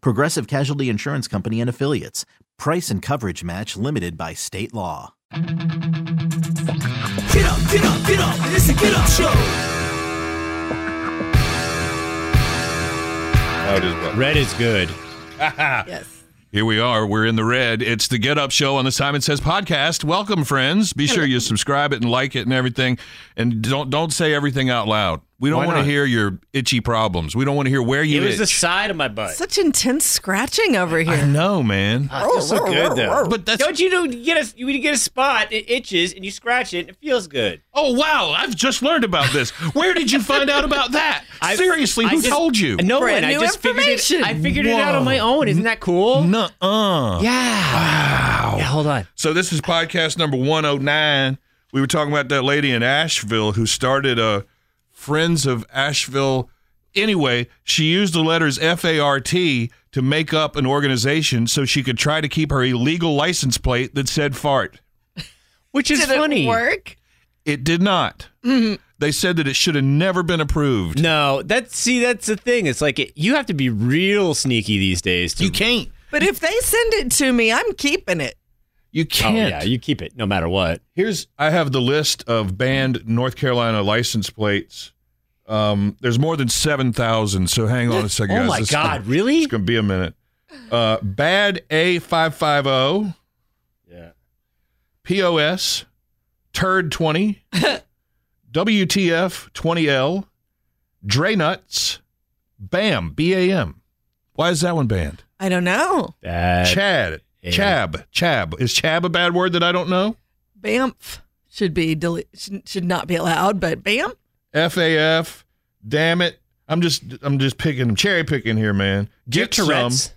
Progressive Casualty Insurance Company and Affiliates. Price and coverage match limited by state law. Get up, get up, get up. It's a get up show. How does what? Red is good. Yes. Here we are. We're in the red. It's the Get Up Show on the Simon Says podcast. Welcome, friends. Be sure you subscribe it and like it and everything. And don't don't say everything out loud. We don't want to hear your itchy problems. We don't want to hear where you It was the side of my butt. Such intense scratching over here. I here. know, man. Oh, it feels so good though. But that's Don't you know you get a you get a spot, it itches, and you scratch it, and it feels good. oh wow! I've just learned about this. Where did you find out about that? I- Seriously, I who just- told you? No one. I just figured it. I figured it out on my own. Isn't that cool? Nuh-uh. Yeah. Wow. Yeah. Hold on. So this is podcast number 109. We were talking about that lady in Asheville who started a Friends of Asheville. Anyway, she used the letters F A R T to make up an organization so she could try to keep her illegal license plate that said fart. Which is Did funny. it work? It did not. Mm-hmm. They said that it should have never been approved. No, that's see, that's the thing. It's like it, you have to be real sneaky these days. To, You can't. But if they send it to me, I'm keeping it. You Oh can't. yeah, you keep it no matter what. Here's I have the list of banned North Carolina license plates. Um, there's more than seven thousand. So hang on a second. Oh guys. my This is God, gonna- really? It's gonna be a minute. Uh, bad A five five zero Yeah. POS turd twenty WTF twenty L Dre nuts Bam B A M. Why is that one banned? I don't know. Bad. Chad yeah. Chab Chab is Chab a bad word that I don't know? BAMF should be dele- should, should not be allowed, but BAM. FAF. Damn it. I'm just I'm just picking cherry picking here, man. Do you have Get some. Tourette's?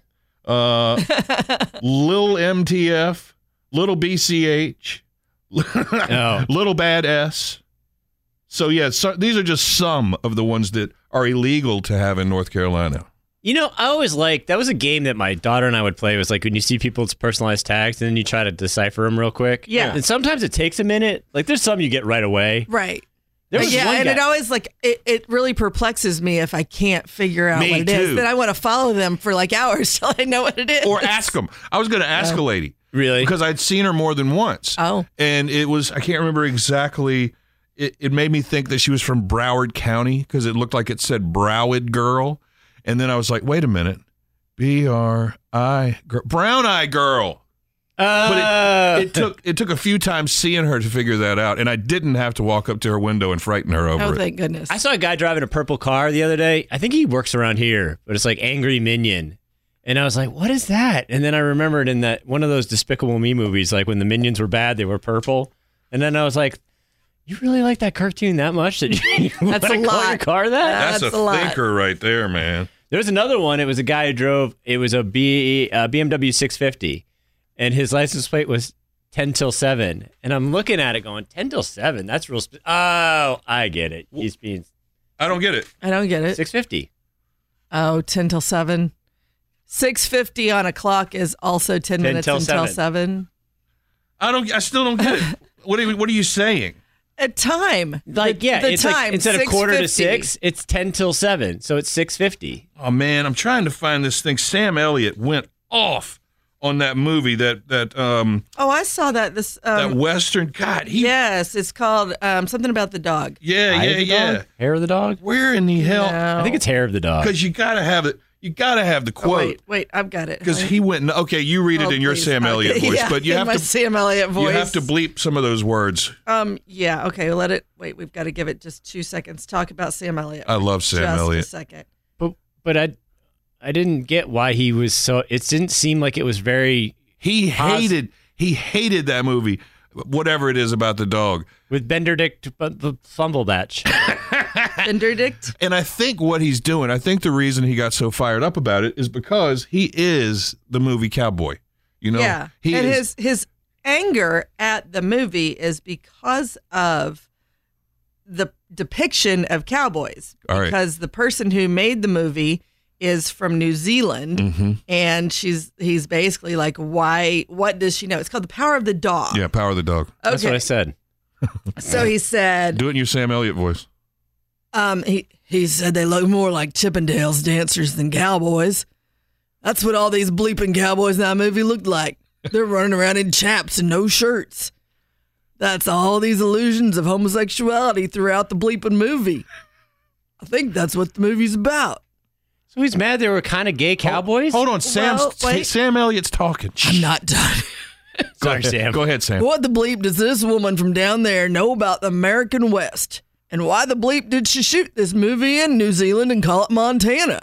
Uh Lil MTF, Little BCH, Oh. Little Bad S. So yeah, so, these are just some of the ones that are illegal to have in North Carolina. You know, I always like that was a game that my daughter and I would play. It was like when you see people's personalized tags, and then you try to decipher them real quick. Yeah. and sometimes it takes a minute. Like there's some you get right away. Right. There was yeah, and guy- it always like it, it really perplexes me if I can't figure out Me what it is. too. Then I want to follow them for like hours till I know what it is. Or ask them. I was going to ask a lady really. because I'd seen her more than once. Oh. and it was I can't remember exactly. It, it made me think that she was from Broward County because it looked like it said Broward Girl, and then I was like, wait a minute, B R I girl, Brown Eye Girl. Uh, But it, it took it took a few times seeing her to figure that out, and I didn't have to walk up to her window and frighten her over Oh, it. thank goodness. I saw a guy driving a purple car the other day. I think he works around here, but it's like Angry Minion. And I was like, what is that? And then I remembered in that one of those Despicable Me movies, like when the minions were bad, they were purple. And then I was like, you really like that cartoon that much that you That's wanna a call lot. your car that? That's, That's a, a lot. thinker right there, man. There was another one. It was a guy who drove. It was a B, uh, BMW 650, and his license plate was 10 till 7. And I'm looking at it, going 10 till 7. That's real. Sp- oh, I get it. He's being I don't get it. I don't get it. 650. Oh, 10 till 7. 650 on a clock is also 10, 10 minutes till until 7. 7. I don't. I still don't get it. What are you, What are you saying? At time. Like The- yeah, the it's time, like instead of quarter to six, it's 10 till 7. So it's 650. Oh man, I'm trying to find this thing. Sam Elliott went off on that movie that that um Oh, I saw that this uh that um, western. God, he Yes, it's called um, something about the dog. yeah Eye yeah yeah. dog? Hair of the dog? Where in the hell? No. I think it's hair of the dog. Because you got to have it. You got to have the Oh, quote wait, wait, I've got it. because he went. Okay, you read it Oh, in your please. Sam Okay, Elliott voice, yeah, but you in have my to Sam Elliott voice. you have to bleep some of those words. Um. Yeah. Okay. Let it. Wait. We've got to give it just two seconds. Talk about Sam Elliott. I love Sam just Elliott. A second. But but I I didn't get why he was so. It didn't seem like it was very He Pos- hated he hated that movie, whatever it is about the dog. with Benedict but the Fumblebatch. Benedict. And I think what he's doing, I think the reason he got so fired up about it is because he is the movie cowboy. You know, yeah. he and is, his his anger at the movie is because of the depiction of cowboys. All right. Because the person who made the movie is from New Zealand, Mhm. and she's he's basically like, why? What does she know? It's called The Power of the Dog. yeah, Power of the Dog. That's what I said. So he said, Do it in your Sam Elliott voice. Um, he he said they look more like Chippendales dancers than cowboys. That's what all these bleeping cowboys in that movie looked like. They're running around in chaps and no shirts. That's all these illusions of homosexuality throughout the bleeping movie. I think that's what the movie's about. So he's mad they were kind of gay cowboys. Hold on, Sam's Well, wait. Sam Elliott's talking. I'm not done. Go Sorry, ahead. Sam. Go ahead, Sam. What the bleep does this woman from down there know about the American West? And why the bleep did she shoot this movie in New Zealand and call it Montana?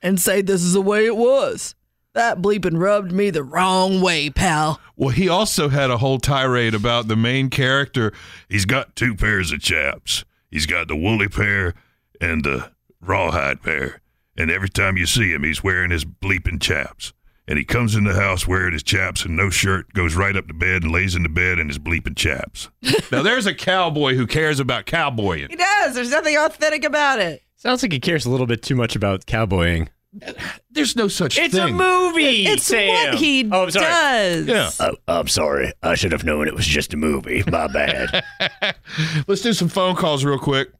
And say this is the way it was? That bleeping rubbed me the wrong way, pal. Well, he also had a whole tirade about the main character. He's got two pairs of chaps. He's got the woolly pair and the rawhide pair. And every time you see him, he's wearing his bleeping chaps. And he comes in the house wearing his chaps and no shirt, goes right up to bed and lays in the bed in his bleeping chaps. now, there's a cowboy who cares about cowboying. He does. There's nothing authentic about it. Sounds like he cares a little bit too much about cowboying. There's no such It's thing. It's a movie. It's Sam. what he oh, I'm sorry. does. Yeah. Oh, I'm sorry. I should have known it was just a movie. My bad. Let's do some phone calls real quick.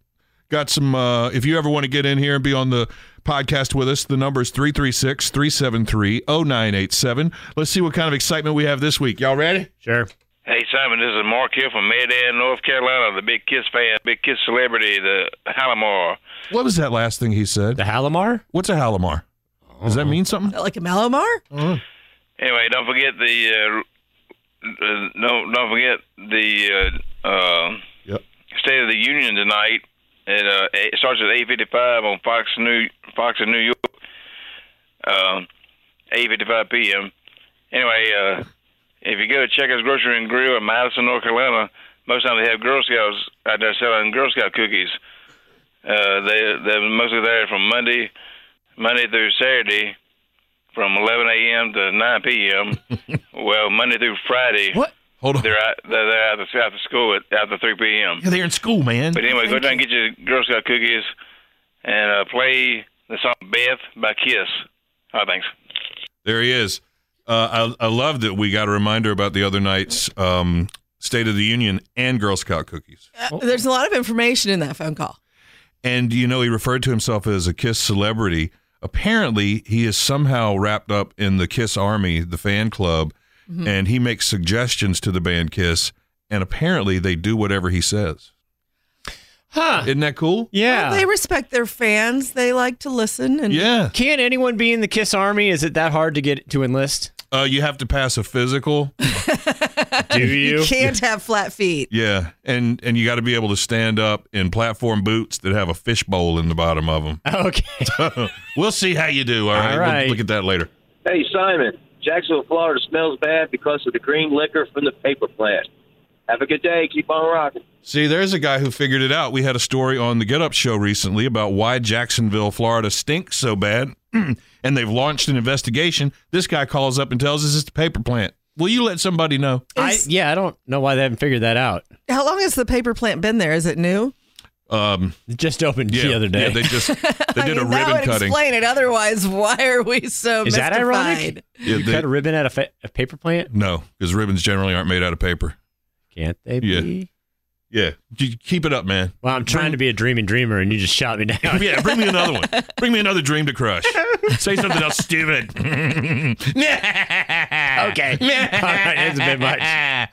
Got some, uh, if you ever want to get in here and be on the podcast with us, the number is 336 373 0987. Let's see what kind of excitement we have this week. Y'all ready? sure. Hey Simon, this is Mark here from Mayodan, North Carolina, the big Kiss fan, big Kiss celebrity, the Halamar. What was that last thing he said? The Halamar. What's a Halamar? Does that mean something? Like a Malamar? Anyway, don't forget the uh, uh, no, don't forget the uh, uh, Yep. State of the Union tonight. It, uh, it starts at eight fifty-five on Fox New Fox in New York. Um, eight fifty-five p.m. Anyway, uh, if you go to Checkers Grocery and Grill in Madison, North Carolina, most times they have Girl Scouts out there selling Girl Scout cookies. Uh, they they're mostly there from Monday, Monday through Saturday, from 11 a.m. to 9 p.m. well, Monday through Friday, What? Hold on. they're out, they're, they're out the after school at after 3 p.m. Yeah, they're in school, man. But anyway, go down and get your Girl Scout cookies and uh, play the song "Beth" by Kiss. All right, thanks. There he is. Uh, I, I love that we got a reminder about the other night's um, State of the Union and Girl Scout cookies. Uh, there's a lot of information in that phone call. And you know, he referred to himself as a Kiss celebrity. Apparently, he is somehow wrapped up in the Kiss Army, the fan club, and he makes suggestions to the band Kiss. And apparently, they do whatever he says. Huh. Isn't that cool? Yeah. Well, they respect their fans. They like to listen. And Yeah. Can't anyone be in the Kiss Army? Is it that hard to get to enlist? Uh, you have to pass a physical. Do you? you can't have flat feet. Yeah, and and you got to be able to stand up in platform boots that have a fishbowl in the bottom of them. Okay. we'll see how you do. All right, All We'll look at that later. Hey, Simon, Jacksonville, Florida smells bad because of the green liquor from the paper plant. Have a good day. Keep on rocking. See, there's a guy who figured it out. We had a story on the Get Up show recently about why Jacksonville, Florida stinks so bad, and they've launched an investigation. This guy calls up and tells us it's the paper plant. Will you let somebody know? I, yeah, I don't know why they haven't figured that out. How long has the paper plant been there? Is it new? Um, It just opened yeah, the other day. yeah, they just they I did a mean, that ribbon would cutting. explain it. Otherwise, why are we so Is that ironic? Yeah, you they- cut a ribbon at a, fa- a paper plant? no, because ribbons generally aren't made out of paper. Can't they Yeah. be? Yeah, You- keep it up, man. Well, I'm trying to be a dreaming dreamer, and you just shot me down. yeah, bring me another one. Bring me another dream to crush. Say something else stupid. okay. All right, it's a bit much. I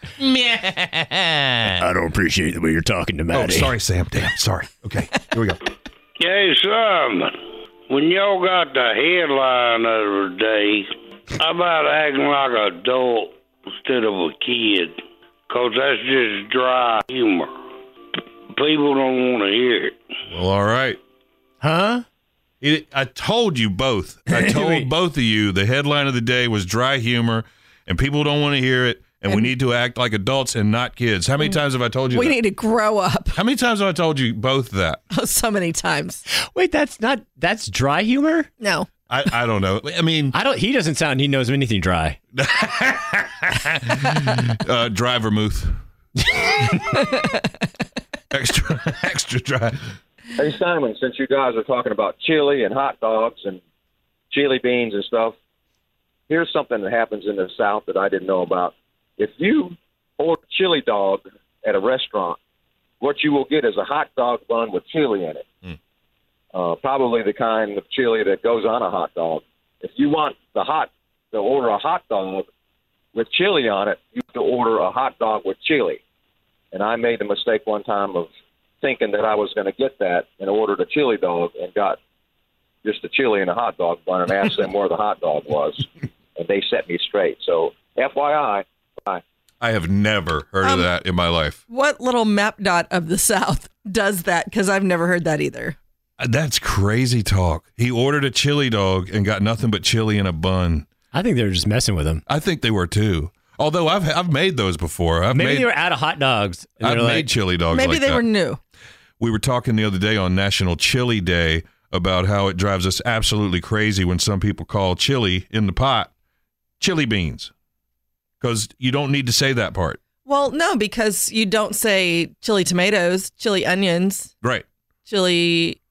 don't appreciate the way you're talking to me. Oh, sorry, Sam. Damn, sorry. Okay, here we go. Hey, Sam. when y'all got the headline the other day about acting like an adult instead of a kid, 'cause that's just dry humor. People don't want to hear it. Well, all right. Huh? It, I told you both. I told both of you the headline of the day was dry humor, and people don't want to hear it, and, we need to act like adults and not kids. How many mm. times have I told you We that? need to grow up. How many times have I told you both that? Oh, so many times. Wait, that's not that's dry humor? No. I, I don't know. I mean, I don't he doesn't sound he knows anything dry. uh, dry vermouth. extra, extra dry. Hey Simon, since you guys are talking about chili and hot dogs and chili beans and stuff, here's something that happens in the South that I didn't know about. If you order chili dog at a restaurant, what you will get is a hot dog bun with chili in it. Uh, probably the kind of chili that goes on a hot dog. If you want the hot to order a hot dog with chili on it, you have to order a hot dog with chili. And I made the mistake one time of thinking that I was going to get that and ordered a chili dog and got just a chili and a hot dog bun and asked them where the hot dog was, and they set me straight. So, FYI, bye. I have never heard Um, of that in my life. What little map dot of the South does that? Because I've never heard that either. That's crazy talk. He ordered a chili dog and got nothing but chili in a bun. I think they were just messing with him. I think they were too. Although I've I've made those before. I've Maybe made they were out of hot dogs. and I've made like, chili dogs. Maybe like they that. were new. We were talking the other day on National Chili Day about how it drives us absolutely crazy when some people call chili in the pot chili beans because you don't need to say that part. Well, no, because you don't say chili tomatoes, chili onions, Right. chili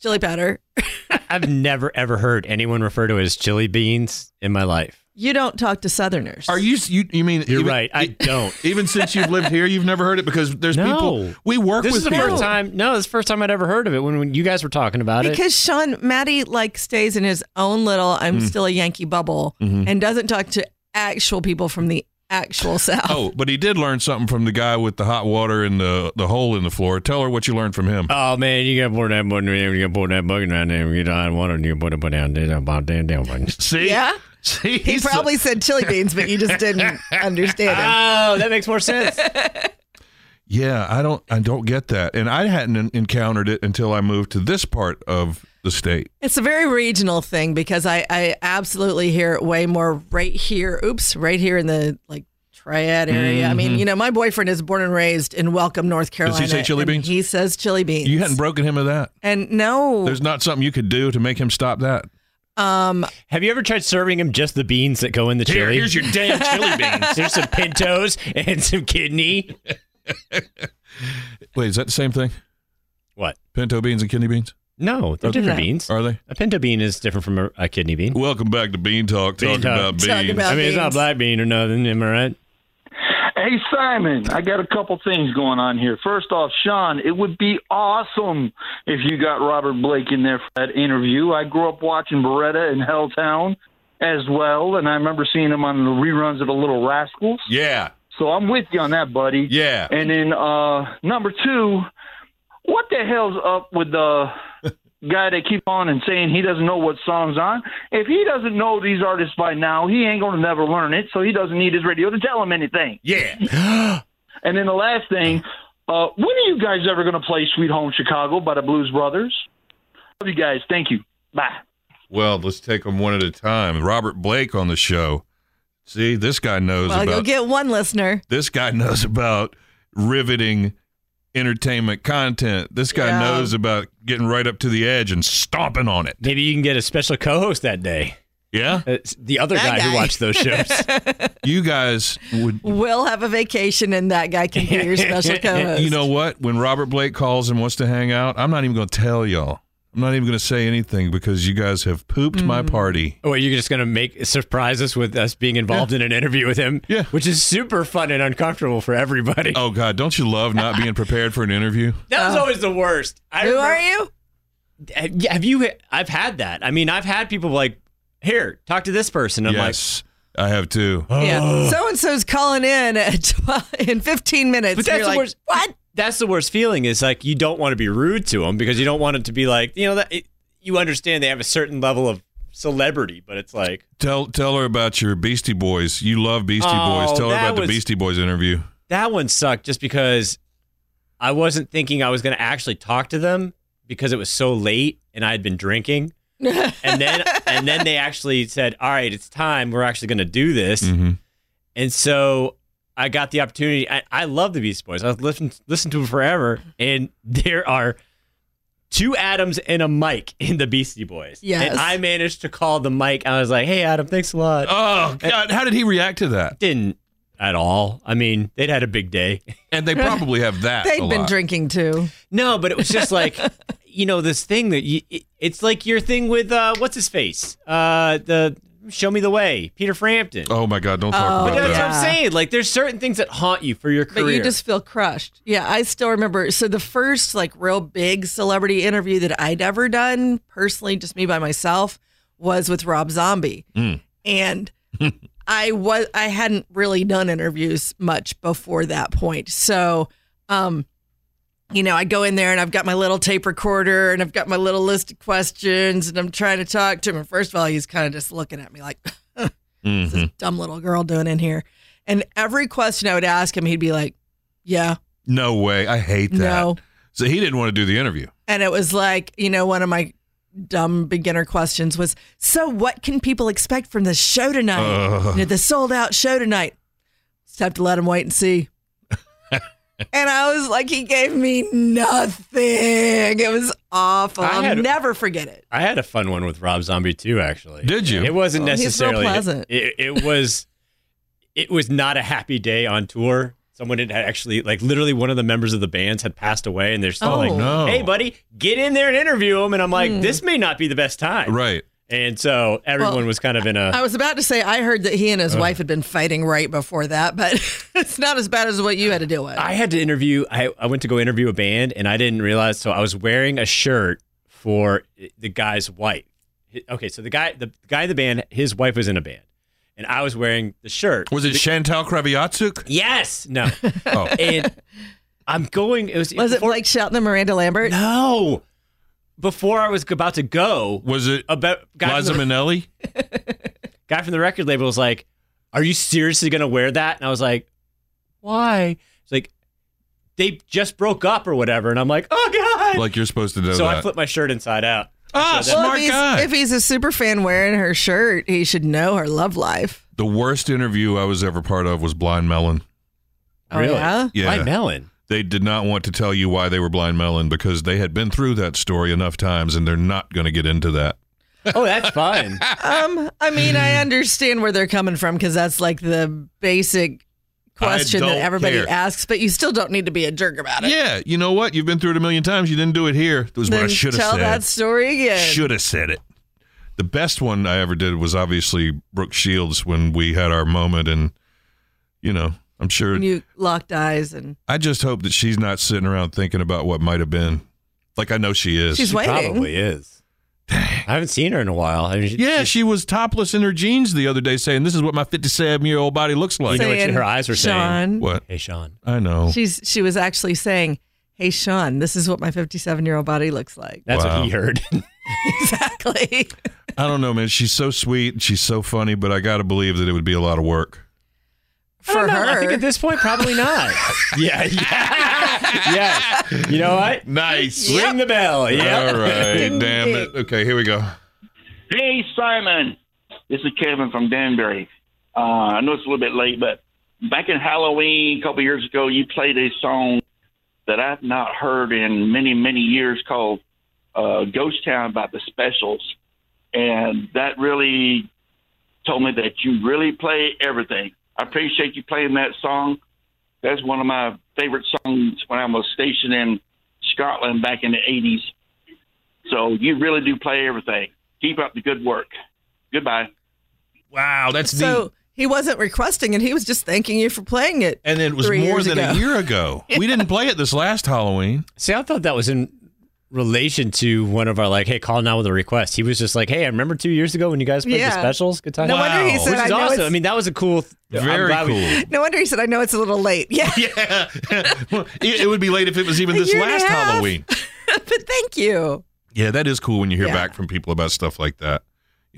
chili powder. I've never ever heard anyone refer to it as chili beans in my life. You don't talk to Southerners. Are you you, you mean You're even- right. I don't. Even since you've lived here, you've never heard it because there's No. people we work This with is the people. first time. No, this is the first time I'd ever heard of it when, when you guys were talking about it. Because Sean Maddie like stays in his own little I'm Mm. still a Yankee bubble Mhm. and doesn't talk to actual people from the actual South. Oh, but he did learn something from the guy with the hot water and the the hole in the floor. Tell her what you learned from him. Oh man, you gotta pour that button. You gotta pour that bucket down there. You don't want to. You put it down there. About damn down button. See, Yeah? see, He he's probably said chili beans, but you just didn't understand it. Oh, that makes more sense. Yeah, I don't I don't get that. And I hadn't encountered it until I moved to this part of the state. It's a very regional thing because I, I absolutely hear it way more right here. Oops, right here in the like triad area. I mean, you know, my boyfriend is born and raised in Welcome, North Carolina. Does he say chili beans? He says chili beans. You hadn't broken him of that. and no, There's not something you could do to make him stop that. um, Have you ever tried serving him just the beans that go in the Here, chili? here's your damn chili beans. There's some pintos and some kidney. Wait, is that the same thing? What? Pinto beans and kidney beans? No, they're Okay. different beans. Are they? A pinto bean is different from a, a kidney bean. Welcome back to Bean Talk, Bean talking Talk. about beans. Talking about- I mean, it's not black bean or nothing. Am I right? Hey, Simon, I got a couple things going on here. First off, Sean, it would be awesome if you got Robert Blake in there for that interview. I grew up watching Baretta and Helltown as well, and I remember seeing him on the reruns of The Little Rascals. Yeah. So I'm with you on that, buddy. Yeah. And then uh, number two, what the hell's up with the guy that keep on and saying he doesn't know what song's on? If he doesn't know these artists by now, he ain't going to never learn it, so he doesn't need his radio to tell him anything. Yeah. And then the last thing, uh, when are you guys ever going to play Sweet Home Chicago by the Blues Brothers? Love you guys. Thank you. Bye. Well, let's take them one at a time. Robert Blake on the show. See, this guy knows well, about you'll get one listener. this guy knows about riveting entertainment content. This guy Yeah. knows about getting right up to the edge and stomping on it. Maybe you can get a special co-host that day. Yeah? Uh, it's the other That guy, who watched those shows. You guys would We'll have a vacation, and that guy can be your special co-host. You know what? When Robert Blake calls and wants to hang out, I'm not even going to tell y'all. I'm not even going to say anything because you guys have pooped my Mm. party. Oh, you're just gonna make surprise us with us being involved in an interview with him. Yeah. which is super fun and uncomfortable for everybody. Oh God, don't you love not being prepared for an interview? that was always the worst. I Who remember- are you? Have have you? I've had that. I mean, I've had people like, here, talk to this person. I'm yes, I have too. Yeah. So and so's calling in at 12, in 15 minutes. But You're that's the like, worst. What? That's the worst feeling. Is like you don't want to be rude to them because you don't want it to be like you know that. It, you understand they have a certain level of celebrity, but it's like Tell tell her about your Beastie Boys. You love Beastie Oh, Boys. Tell her about was- the Beastie Boys interview. that one sucked just because I wasn't thinking I was going to actually talk to them because it was so late and I had been drinking. and then and then they actually said, "All right, it's time. We're actually going to do this." Mm-hmm. And so I got the opportunity. I, I love the Beastie Boys. I've listened listened to them forever, and there are two Adams and a Mike in the Beastie Boys. Yes. and I managed to call the Mike. I was like, "Hey, Adam, thanks a lot." Oh God, how did he react to that? Didn't at all. I mean, they'd had a big day. And they probably have that. They'd a been lot. drinking too. No, but it was just like, you know, this thing that you, it- it's like your thing with uh, what's his face, uh, the Show Me the Way, Peter Frampton. Oh my God, don't talk Oh, but about that's that. what I'm saying. Like, there's certain things that haunt you for your career. But you just feel crushed. Yeah, I still remember. So the first like real big celebrity interview that I'd ever done personally, just me by myself, was with Rob Zombie, Mm. and I was I hadn't really done interviews much before that point. So, um, you know, I go in there and I've got my little tape recorder and I've got my little list of questions and I'm trying to talk to him. And first of all, he's kind of just looking at me like, Mhm. this dumb little girl doing in here? And every question I would ask him, he'd be like, yeah, No way. I hate that. no. So he didn't want to do the interview. And it was like, you know, one of my dumb beginner questions was, so what can people expect from the show tonight? Ugh. You know, the sold out show tonight. Just have to let him wait and see. And I was like, he gave me nothing. It was awful. I I'll had- never forget it. I had a fun one with Rob Zombie too. Actually, Did you? It wasn't Oh, he's real necessarily. pleasant. It, it was. It was not a happy day on tour. Someone had actually, like, literally one of the members of the bands had passed away, and they're still Oh. like, no. "Hey, buddy, get in there and interview him." And I'm like, hmm. "This may not be the best time." Right. And so everyone Well, was kind of in a. I was about to say, I heard that he and his wife had been fighting right before that, but it's not as bad as what you had to deal with. I had to interview. I, I went to go interview a band, and I didn't realize. So I was wearing a shirt for the guy's wife. Okay, so the guy, the guy in the band, his wife was in a band, and I was wearing the shirt. Was it Chantal Kreviazuk? Yes, no, Oh. and I'm going. It was. was it before- Blake Shelton and Miranda Lambert? No, before I was about to go, Was it about guy Liza from, the, Minnelli? guy from the record label was like, "Are you seriously gonna wear that?" And I was like, "Why?" It's like they just broke up or whatever, and I'm like, "Oh God!" Like you're supposed to know so I that. flipped my shirt inside out. ah, So that- Well, smart if he's, guy. if he's a super fan wearing her shirt, he should know her love life. the worst interview I was ever part of was Blind Melon. Oh, really? yeah? Yeah. Blind melon. They did not want to tell you why they were Blind Melon because they had been through that story enough times and they're not going to get into that. Oh, that's fine. Um, I mean, I understand where they're coming from because that's like the basic question that everybody care. asks, but you still don't need to be a jerk about it. Yeah, you know what? You've been through it a million times. You didn't do it here. That was what I should have said. tell that story again. Should have said it. The best one I ever did was obviously Brooke Shields when we had our moment, and you know, I'm sure. When you locked eyes and I just hope that she's not sitting around thinking about what might have been. Like I know she is. she's waiting. Probably is. I haven't seen her in a while. I mean, she- yeah, she was topless in her jeans the other day, saying, "This is what my 57 year old body looks like." You know what Saying, her eyes were saying? Sean, What? Hey, Sean. I know. she's she was actually saying, "Hey, Sean, this is what my 57 year old body looks like." That's Wow. what he heard. exactly. I don't know, man. She's so sweet. And she's so funny, but I got to believe that it would be a lot of work. I don't For know. I think at this point, probably not. yeah, yeah, yes. You know what? Nice. Ring the bell. Yeah. All right. Damn it. Okay, here we go. Hey, Simon. This is Kevin from Danbury. Uh, I know it's a little bit late, but back in Halloween a couple years ago, you played a song that I've not heard in many, many years called uh, Ghost Town by the specials. And that really told me that you really play everything. I appreciate you playing that song. That's one of my favorite songs when I was stationed in Scotland back in the 80s. So you really do play everything. Keep up the good work. Goodbye. Wow, that's so he wasn't requesting it; he was just thanking you for playing it. And it was three more years than ago. a year ago. We didn't play it this last Halloween. See, I thought that was in relation to one of our like, hey, call now with a request. He was just like, hey, I remember two years ago when you guys played Yeah. the specials. Good time. No wonder he said, Which "I is know awesome. it's." I mean, that was a cool. I'm Very glad we- cool. no wonder he said, "I know it's a little late." Yeah, Yeah. Well, it, it would be late if it was even this year and a last. Halloween. but thank you. Yeah, that is cool when you hear Yeah. back from people about stuff like that.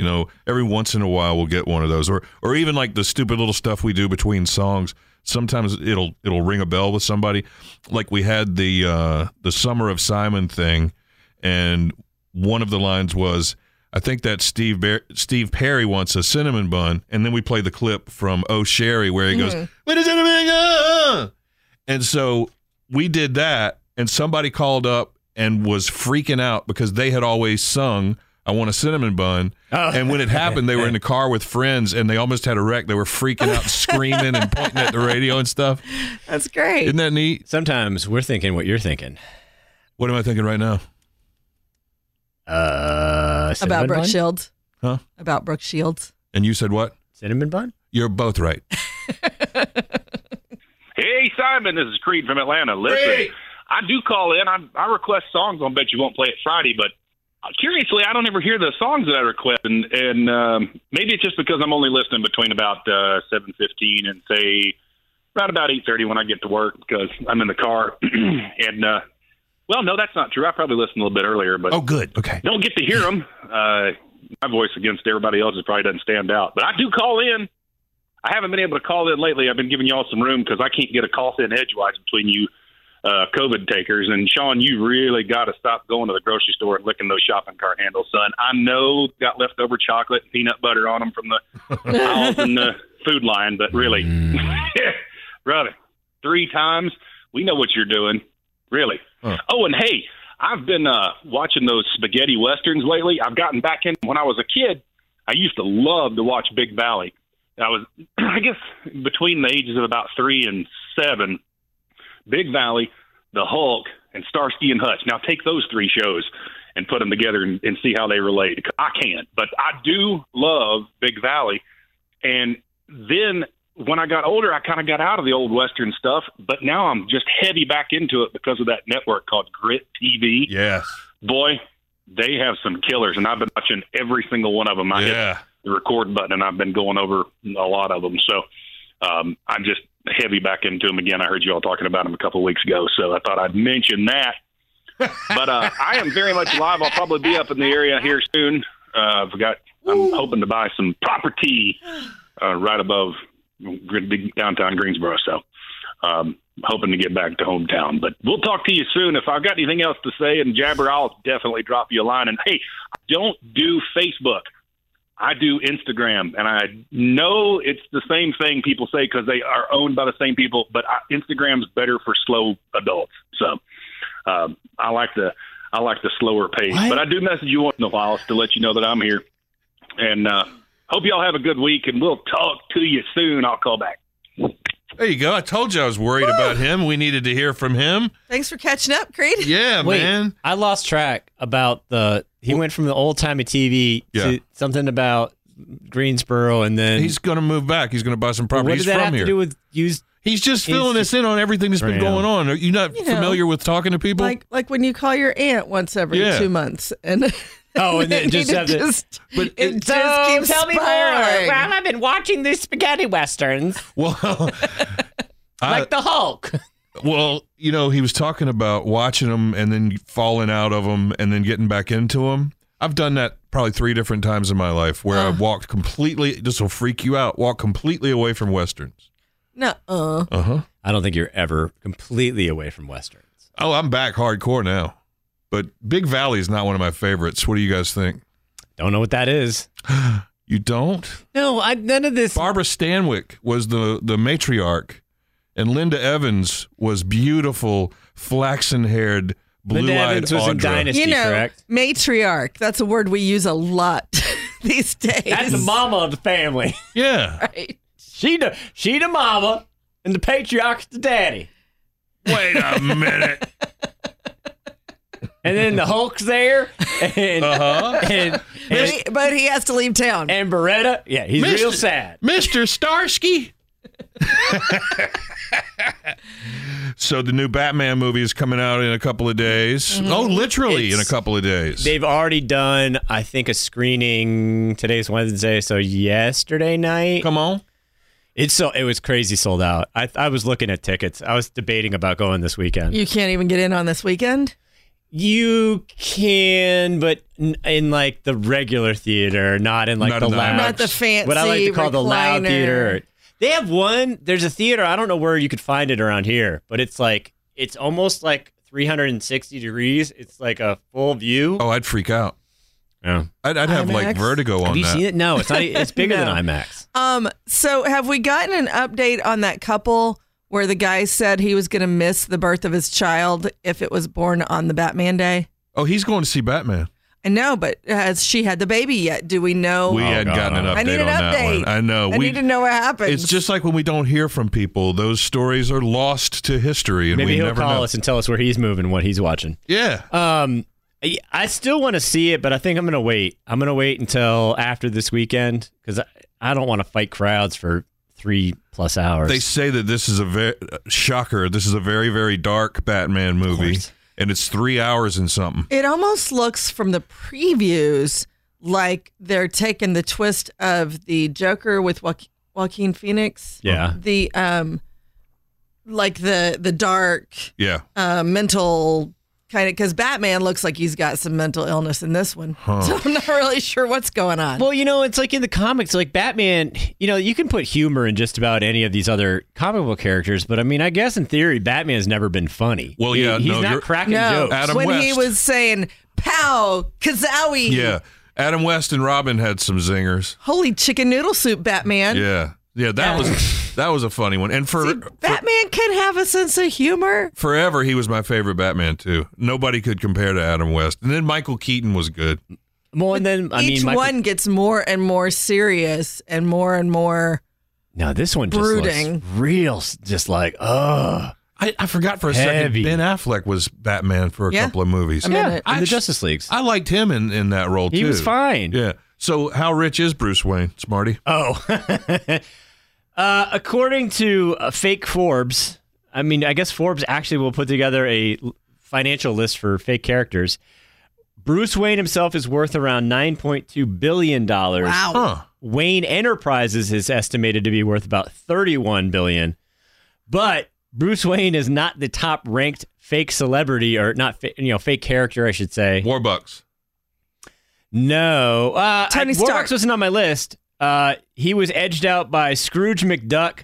You know, every once in a while we'll get one of those, or or even like the stupid little stuff we do between songs. Sometimes it'll it'll ring a bell with somebody. Like we had the uh, the Summer of Simon thing, and one of the lines was, "I think that Steve Bar- Steve Perry wants a cinnamon bun," and then we play the clip from Oh Sherrie where he goes, Mhm. "What is cinnamon? And so we did that, and somebody called up and was freaking out because they had always sung "I Want a Cinnamon Bun," and when it happened, they were in the car with friends, and they almost had a wreck. They were freaking out, screaming, and pointing at the radio and stuff. That's great. Isn't that neat? Sometimes we're thinking what you're thinking. What am I thinking right now? Uh, About cinnamon Brooke bun? Shields. Huh? About Brooke Shields. And you said what? Cinnamon bun? You're both right. Hey, Simon, this is Creed from Atlanta. Listen, I do call in. I, I request songs on Bet You Won't Play It Friday, but curiously, I don't ever hear the songs that I request, and, and um, maybe it's just because I'm only listening between about uh, seven fifteen and say around about eight thirty when I get to work because I'm in the car. and uh, well, no, that's not true. I probably listen a little bit earlier, but oh, good, okay, don't get to hear them. Uh, my voice against everybody else's probably doesn't stand out, but I do call in. I haven't been able to call in lately. I've been giving y'all some room because I can't get a call in edgewise between you uh, COVID takers. And Sean, you really got to stop going to the grocery store and licking those shopping cart handles, son. I know got leftover chocolate and peanut butter on them from the aisles in the food line, but really, brother, three times. We know what you're doing, really. Oh, and hey, I've been uh, watching those spaghetti westerns lately. I've gotten back in. When I was a kid, I used to love to watch Big Valley. I was, I guess, between the ages of about three and seven. Big Valley, The Hulk, and Starsky and Hutch. Now take those three shows and put them together and, and see how they relate. I can't, but I do love Big Valley. And then when I got older, I kind of got out of the old Western stuff, but now I'm just heavy back into it because of that network called Grit TV. Yes. Boy, they have some killers, and I've been watching every single one of them. I Yeah. hit the record button, and I've been going over a lot of them. So um, I'm just heavy back into him again. I heard you all talking about him a couple of weeks ago, so I thought I'd mention that. but uh, I am very much alive. I'll probably be up in the area here soon. Uh, I've got. I'm hoping to buy some property uh, right above downtown Greensboro. So, um, hoping to get back to hometown. But we'll talk to you soon. If I've got anything else to say and jabber, I'll definitely drop you a line. And hey, I don't do Facebook. I do Instagram, and I know it's the same thing people say because they are owned by the same people. But I, Instagram's better for slow adults, so um, I like the I like the slower pace. But I do message you once in a while to let you know that I'm here, and uh, hope y'all have a good week. And we'll talk to you soon. I'll call back. There you go. I told you I was worried about him. We needed to hear from him. Thanks for catching up, Creed. Yeah, Wait, man. I lost track about the. He went from the old timey TV Yeah. to something about Greensboro, and then He's going to move back. He's going to buy some property. What He's does that from have here. to do with used? He's just filling us in on everything that's been Right. going on. Are you not You know, familiar with talking to people? Like like when you call your aunt once every Yeah. two months, and Oh, and then just it have to- just, But it, So, just keeps tell me more. Well, I've been watching these spaghetti westerns, well, I- like the Hulk. Well, you know, he was talking about watching them and then falling out of them and then getting back into them. I've done that probably three different times in my life where I've walked completely, this will freak you out, walk completely away from Westerns. No, uh, Uh huh. I don't think you're ever completely away from westerns. Oh, I'm back hardcore now. But Big Valley is not one of my favorites. What do you guys think? Don't know what that is. You don't? No, I none of this. Barbara Stanwyck was the, the matriarch, and Linda Evans was beautiful, flaxen haired, blue Linda eyed Evans was in Dynasty, you know, correct? matriarch. That's a word we use a lot these days. That's the mama of the family. Yeah. Right. She the she the mama, and the patriarch's the daddy. Wait a minute. And then the Hulk's there, and Uh-huh. and, But he, but he has to leave town. and Baretta. Yeah, he's Mr. real sad. Mr. Starsky. so the new Batman movie is coming out in a couple of days. Oh, literally in a couple of days. They've already done, I think, a screening. Today's Wednesday, so yesterday night. Come on. It's so it was crazy sold out. I I was looking at tickets. I was debating about going this weekend. You can't even get in on this weekend. You can, but in like the regular theater, not in like Not the in the loud. Not the fancy What I like to call the loud theater. They have one. There's a theater. I don't know where you could find it around here, but it's like it's almost like 360 degrees. It's like a full view. Oh, I'd freak out. Yeah. I'd, I'd have like vertigo on Have you that. seen it? No, it's not. It's bigger No. than IMAX. Um, so have we gotten an update on that couple where the guy said he was going to miss the birth of his child if it was born on the Batman day? Oh, he's going to see Batman. I know, but has she had the baby yet? Do we know? We hadn't gotten an update I need an on that one. I know. I we, need to know what happens. It's just like when we don't hear from people; those stories are lost to history, and Maybe we he'll never call know. us and tell us where he's moving, what he's watching. Yeah. Um, I- I still want to see it, but I think I'm gonna wait. I'm gonna wait until after this weekend because I, I don't want to fight crowds for three plus hours. They say that this is a very shocker. This is a very, very dark Batman movie, and it's three hours and something. It almost looks from the previews like they're taking the twist of the Joker with Joaqu- Joaquin Phoenix. Yeah. The um, like the the dark Yeah. uh, mental kind of because Batman looks like he's got some mental illness in this one. Huh. So I'm not really sure what's going on. Well, you know, it's like in the comics, like Batman, you know, you can put humor in just about any of these other comic book characters, but I mean, I guess in theory, Batman's never been funny. Well, He- yeah, he's no, not you're- cracking no, jokes. when he was saying "pow, kazowie," Yeah. Adam West and Robin had some zingers. holy chicken noodle soup, Batman. Yeah. Yeah, that was that was a funny one. And for Batman can have a sense of humor. forever he was my favorite Batman too. Nobody could compare to Adam West. And then Michael Keaton was good. Well, and then I Each mean, Michael- one gets more and more serious and more and more. No, this one just brooding. looks real, just like ugh. I, I forgot for a Heavy. second. Ben Affleck was Batman for a Yeah. couple of movies. I'm in it. in the Justice Leagues. I liked him in, in that role too. He was fine. Yeah. So how rich is Bruce Wayne, Smarty? Oh, uh, according to uh, fake Forbes, I mean, I guess Forbes actually will put together a financial list for fake characters. Bruce Wayne himself is worth around nine point two billion dollars. Wow. Huh. Wayne Enterprises is estimated to be worth about thirty-one billion, but Bruce Wayne is not the top-ranked fake celebrity, or not, fa- you know, fake character, I should say. Warbucks. No, uh, Tony Stark. Warbucks wasn't on my list. Uh, he was edged out by Scrooge McDuck.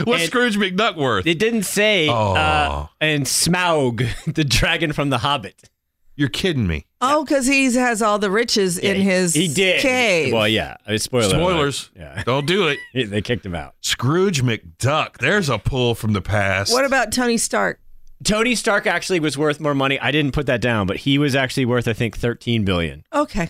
What's Scrooge McDuck worth? It didn't say. Uh, Oh. and Smaug, the dragon from The Hobbit. You're kidding me. Oh, because he has all the riches in Yeah, his he did. cave. Well, yeah. I mean, spoiler. alert. Spoilers. Yeah. Don't do it. they kicked him out. Scrooge McDuck. There's a pull from the past. What about Tony Stark? Tony Stark actually was worth more money. I didn't put that down, but he was actually worth, I think, thirteen billion. Okay.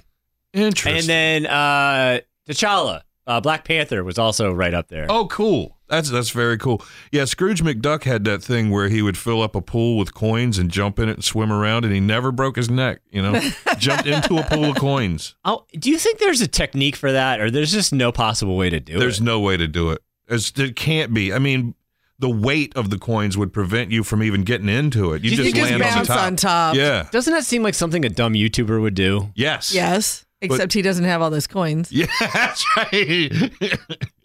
Interesting. And then uh, T'Challa, uh, Black Panther, was also right up there. Oh, cool. That's that's very cool. Yeah, Scrooge McDuck had that thing where he would fill up a pool with coins and jump in it and swim around, and he never broke his neck. You know, jumped into a pool of coins. Oh, do you think there's a technique for that, or there's just no possible way to do There's it? There's no way to do it. It's, it can't be. I mean, the weight of the coins would prevent you from even getting into it. You, You just think it's land on bounce top. on top. Yeah. Doesn't that seem like something a dumb YouTuber would do? Yes. Yes. Except he doesn't have all those coins. Yeah, that's right.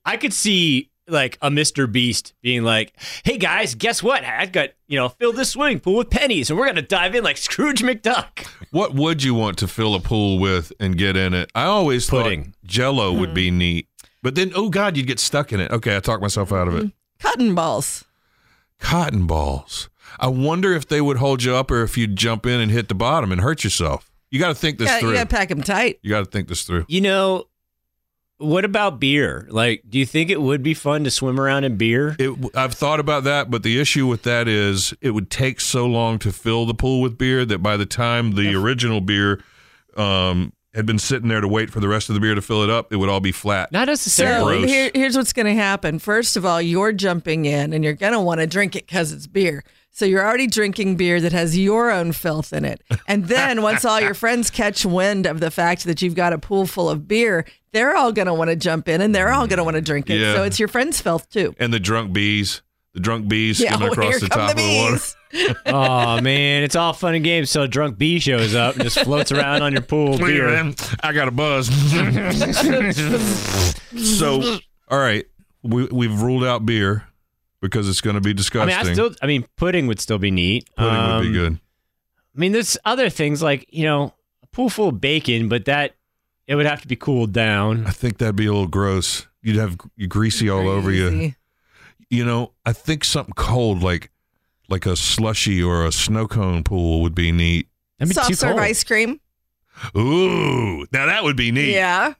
I could see like a Mr. Beast being like, "Hey guys, guess what? I've got you know fill this swimming pool with pennies, and we're gonna dive in like Scrooge McDuck." what would you want to fill a pool with and get in it? I always Pudding. thought Jello would mm-hmm. be neat, but then oh god, you'd get stuck in it. Okay, I talked myself out of it. Mm-hmm. Cotton balls. Cotton balls. I wonder if they would hold you up or if you'd jump in and hit the bottom and hurt yourself. You got to think this Yeah, through. you gotta pack them tight. You got to think this through. You know, what about beer? Like, do you think it would be fun to swim around in beer? It, I've thought about that, but the issue with that is it would take so long to fill the pool with beer that by the time the original beer um, had been sitting there to wait for the rest of the beer to fill it up, it would all be flat. Not necessarily. Gross. here, here's what's going to happen. First of all, you're jumping in and you're going to want to drink it because it's beer. So you're already drinking beer that has your own filth in it. And then once all your friends catch wind of the fact that you've got a pool full of beer, they're all going to want to jump in and they're all going to want to drink it. Yeah. So it's your friend's filth too. And the drunk bees, the drunk bees Yeah, skimming across the top the of the water. oh man, it's all fun and games. So a drunk bee shows up and just floats around on your pool of beer. them. I got a buzz. so, all right, we, we've ruled out beer because it's going to be I disgusting. mean, I still. I mean, pudding would still be neat. Pudding would be Um, good. I mean, there's other things like you know a pool full of bacon, but that it would have to be cooled down. I think that'd be a little gross. You'd have g- greasy all over you. You know, I think something cold like like a slushy or a snow cone pool would be neat. Soft serve ice cream. Ooh, now that would be neat. Yeah.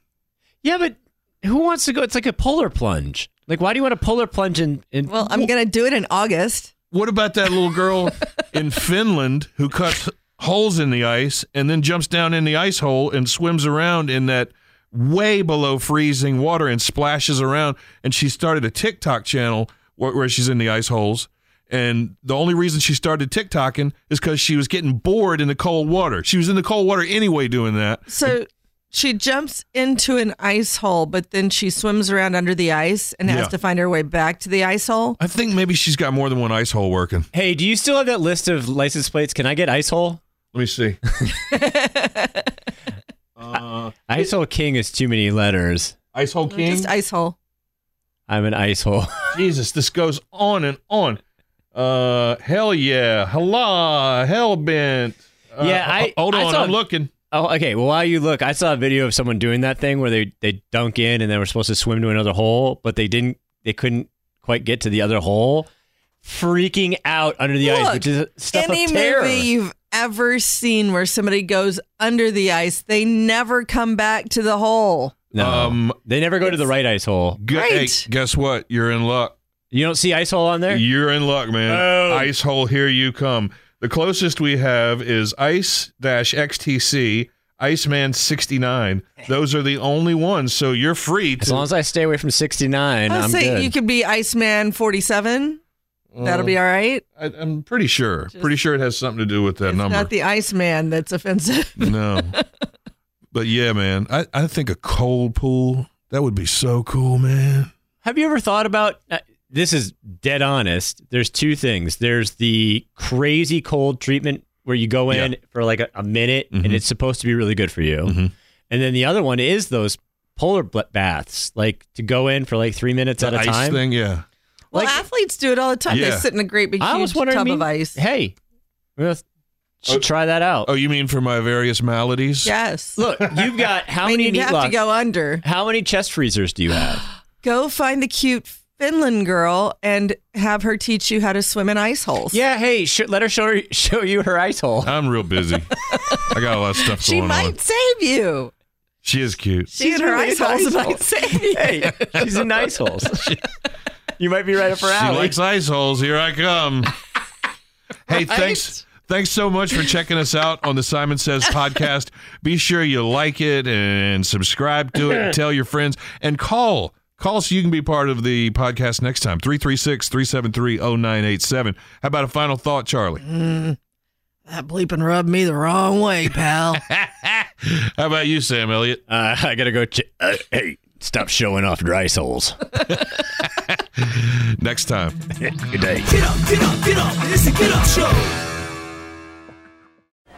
Yeah, but who wants to go? It's like a polar plunge. Like, why do you want a polar plunge in? in Well, I'm gonna do it in August. What about that little girl in Finland who cuts holes in the ice and then jumps down in the ice hole and swims around in that way below freezing water and splashes around? And she started a TikTok channel where, where she's in the ice holes. And the only reason she started TikToking is because she was getting bored in the cold water. She was in the cold water anyway doing that. So she jumps into an ice hole, but then she swims around under the ice and has Yeah. to find her way back to the ice hole. I think maybe she's got more than one ice hole working. Hey, do you still have that list of license plates? Can I get ice hole? Let me see. uh, Ice hole king is too many letters. Ice hole king. Just ice hole. I'm an ice hole. Jesus, this goes on and on. Uh, hell yeah, hello, hell bent. Uh, yeah, I hold I on, saw- I'm looking. Oh, okay. Well, while you look, I saw a video of someone doing that thing where they they dunk in and they were supposed to swim to another hole, but they didn't. They couldn't quite get to the other hole. Freaking out under the ice, which is stuff Any of terror. movie you've ever seen where somebody goes under the ice, they never come back to the hole. No, Um, they never go to the right ice hole. Gu- hey, Right. guess what? You're in luck. You don't see ice hole on there. You're in luck, man. Oh. Ice hole, here you come. The closest we have is Ice Dash XTC, Iceman 69. Those are the only ones, so you're free to. As long as I stay away from 69, I I'm say good. you could be Iceman 47. That'll be all right. I, I'm pretty sure. pretty sure it has something to do with that It's number. not the Iceman that's offensive. no. But yeah, man, I, I think a cold pool, that would be so cool, man. Have you ever thought about uh, this? Is dead honest. There's two things. There's the crazy cold treatment where you go in for like a, a minute Mm-hmm. and it's supposed to be really good for you. And then the other one is those polar bl- baths, like to go in for like three minutes The at a ice time. thing, yeah. Well, athletes do it all the time. They Yeah. sit in a great big I huge was wondering, tub I of mean, ice. Hey, we should try that out. Oh, you mean for my various maladies? Yes. Look, you've got how I mean, many you'd meat have to go under. How many chest freezers do you have? Go find the cute Finland girl and have her teach you how to swim in ice holes. yeah, hey, sh- let her show her, show you her ice hole. I'm real busy. I got a lot of stuff She going might on. save you. She is cute. She and her really ice an holes ice might save you. Hey, she's in ice holes. you might be right up her She alley. likes ice holes. Here I come. hey, thanks. Thanks so much for checking us out on the Simon Says podcast. Be sure you like it and subscribe to it and tell your friends and call. Call so you can be part of the podcast next time. 336 373 0987. How about a final thought, Charlie? Mm, that bleeping rubbed me the wrong way, pal. How about you, Sam Elliott? Uh, I gotta go. Ch- uh, hey, stop showing off dry ice holes. Next time. Good day. Get up, get up, get up. It's a get up show.